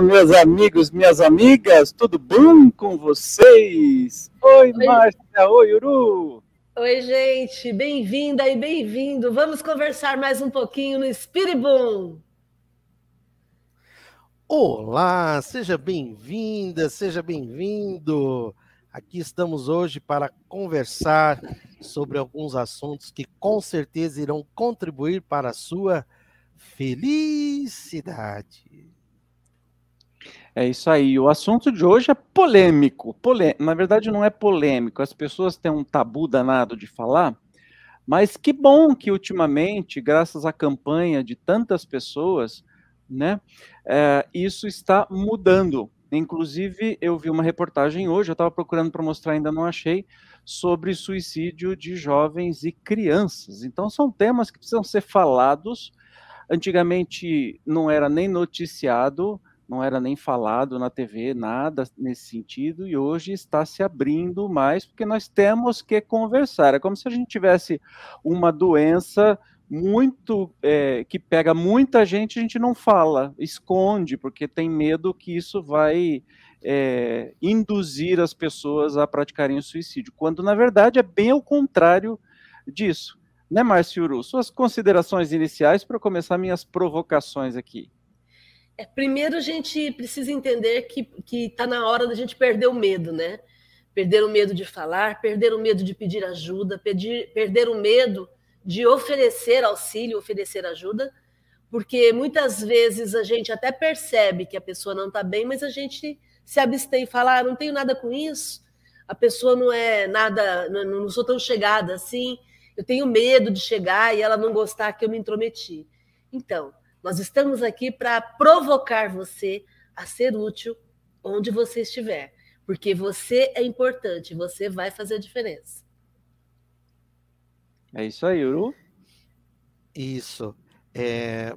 Olá, meus amigos, minhas amigas, tudo bom com vocês? Oi, Oi. Márcia, oi, Uru. Oi, gente, bem-vinda e bem-vindo. Vamos conversar mais um pouquinho no Spiribum. Olá, seja bem-vinda, seja bem-vindo. Aqui estamos hoje para conversar sobre alguns assuntos que com certeza irão contribuir para a sua felicidade. É isso aí. O assunto de hoje é polêmico. Polê... Na verdade, não é polêmico. As pessoas têm um tabu danado de falar, mas que bom que ultimamente, graças à campanha de tantas pessoas, né, é, isso está mudando. Inclusive, eu vi uma reportagem hoje, eu estava procurando para mostrar, ainda não achei, sobre suicídio de jovens e crianças. Então, são temas que precisam ser falados. Antigamente não era nem noticiado, não era nem falado na TV, nada nesse sentido, e hoje está se abrindo mais, porque nós temos que conversar. É como se a gente tivesse uma doença muito é, que pega muita gente, a gente não fala, esconde, porque tem medo que isso vai é, induzir as pessoas a praticarem o suicídio, quando na verdade é bem ao contrário disso. Né, Márcio Uru? Suas considerações iniciais para começar minhas provocações aqui. É, primeiro a gente precisa entender que está na hora da gente perder o medo, né? Perder o medo de falar, perder o medo de pedir ajuda, pedir, perder o medo de oferecer auxílio, oferecer ajuda, porque muitas vezes a gente até percebe que a pessoa não está bem, mas a gente se abstém e fala, ah, não tenho nada com isso, a pessoa não é nada, não, não sou tão chegada assim, eu tenho medo de chegar e ela não gostar que eu me intrometi. Então, nós estamos aqui para provocar você a ser útil onde você estiver, porque você é importante, você vai fazer a diferença. É isso aí, Uru. Isso. É...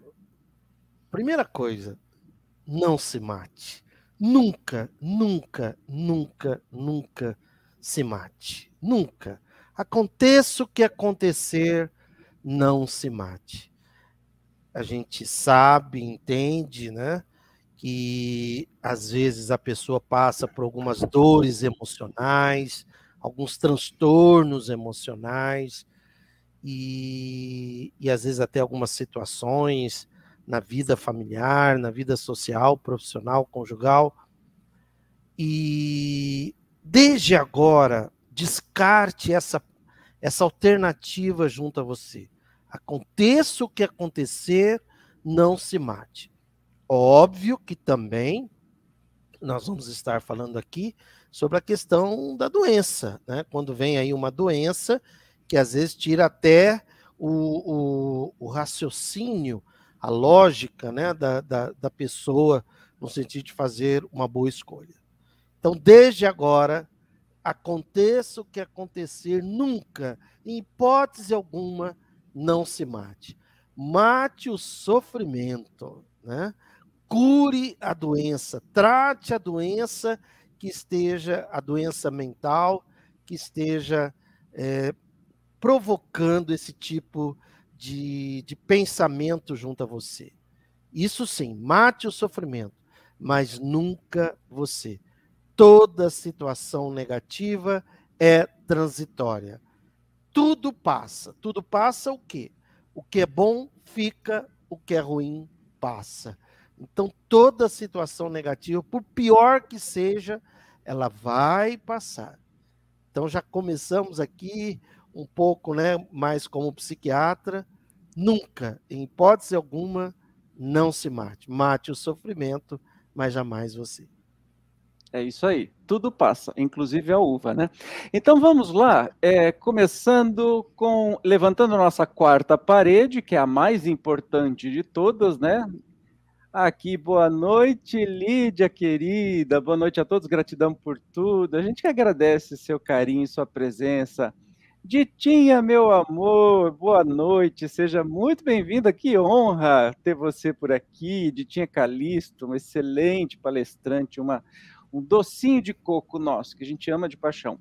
Primeira coisa, não se mate. Nunca, nunca, nunca, nunca se mate. Nunca. Aconteça o que acontecer, não se mate. A gente sabe, entende, né? Que às vezes a pessoa passa por algumas dores emocionais, alguns transtornos emocionais, e, e às vezes até algumas situações na vida familiar, na vida social, profissional, conjugal. E desde agora, descarte essa, essa alternativa junto a você. Aconteça o que acontecer, não se mate. Óbvio que também nós vamos estar falando aqui sobre a questão da doença, né? Quando vem aí uma doença que às vezes tira até o, o, o raciocínio, a lógica né, da, da, da pessoa no sentido de fazer uma boa escolha. Então, desde agora, aconteça o que acontecer, nunca, em hipótese alguma, não se mate. Mate o sofrimento, né? Cure a doença, trate a doença que esteja, a doença mental, que esteja é, provocando esse tipo de, de pensamento junto a você. Isso sim, mate o sofrimento, mas nunca você. Toda situação negativa é transitória. Tudo passa. Tudo passa o quê? O que é bom fica, o que é ruim passa. Então, toda situação negativa, por pior que seja, ela vai passar. Então, já começamos aqui um pouco né, mais como psiquiatra, nunca, em hipótese alguma, não se mate. Mate o sofrimento, mas jamais você. É isso aí, tudo passa, inclusive a uva, né? Então vamos lá, é, começando com levantando nossa quarta parede, que é a mais importante de todas, né? Aqui, boa noite, Lídia querida, boa noite a todos, gratidão por tudo. A gente agradece seu carinho, sua presença Ditinha, meu amor, boa noite, seja muito bem-vinda. Que honra ter você por aqui. Ditinha Calisto, uma excelente palestrante, uma, um docinho de coco nosso, que a gente ama de paixão.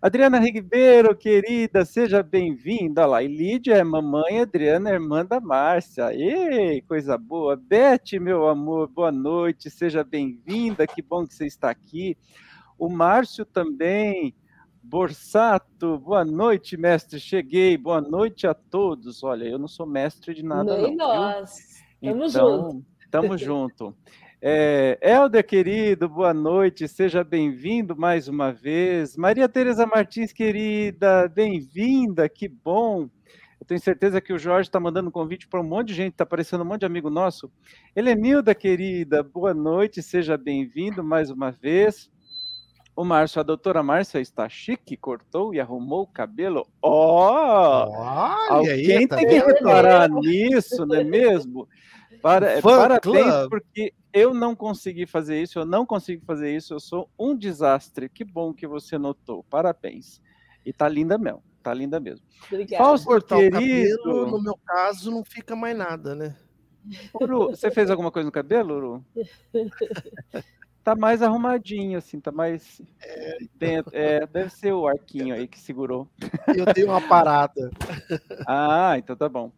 Adriana Ribeiro, querida, seja bem-vinda lá. E Lídia é mamãe, Adriana é irmã da Márcia. Ei, coisa boa. Beth, meu amor, boa noite, seja bem-vinda, que bom que você está aqui. O Márcio também, Borsato, boa noite, mestre. Cheguei, boa noite a todos. Olha, eu não sou mestre de nada, Nem não. nós. Tamo então, junto. Tamo junto. É, Helder, querido, boa noite, seja bem-vindo mais uma vez. Maria Tereza Martins, querida, bem-vinda, que bom. Eu tenho certeza que o Jorge está mandando convite para um monte de gente, está aparecendo um monte de amigo nosso. Helenilda, querida, boa noite, seja bem-vindo mais uma vez. O Márcio, a doutora Márcia está chique, cortou e arrumou o cabelo. Ó! Oh, alguém aí, tá tem que reparar nisso, não é mesmo? Para, parabéns, porque eu não consegui fazer isso, eu não consigo fazer isso, eu sou um desastre. Que bom que você notou. Parabéns. E tá linda mesmo, tá linda mesmo. Obrigada. Fausto, cortar querido... o cabelo, no meu caso, não fica mais nada, né? Uru, você fez alguma coisa no cabelo, Uru? tá mais arrumadinho, assim, tá mais. É, dentro. É, deve ser o arquinho aí que segurou. Eu dei uma parada. ah, então tá bom.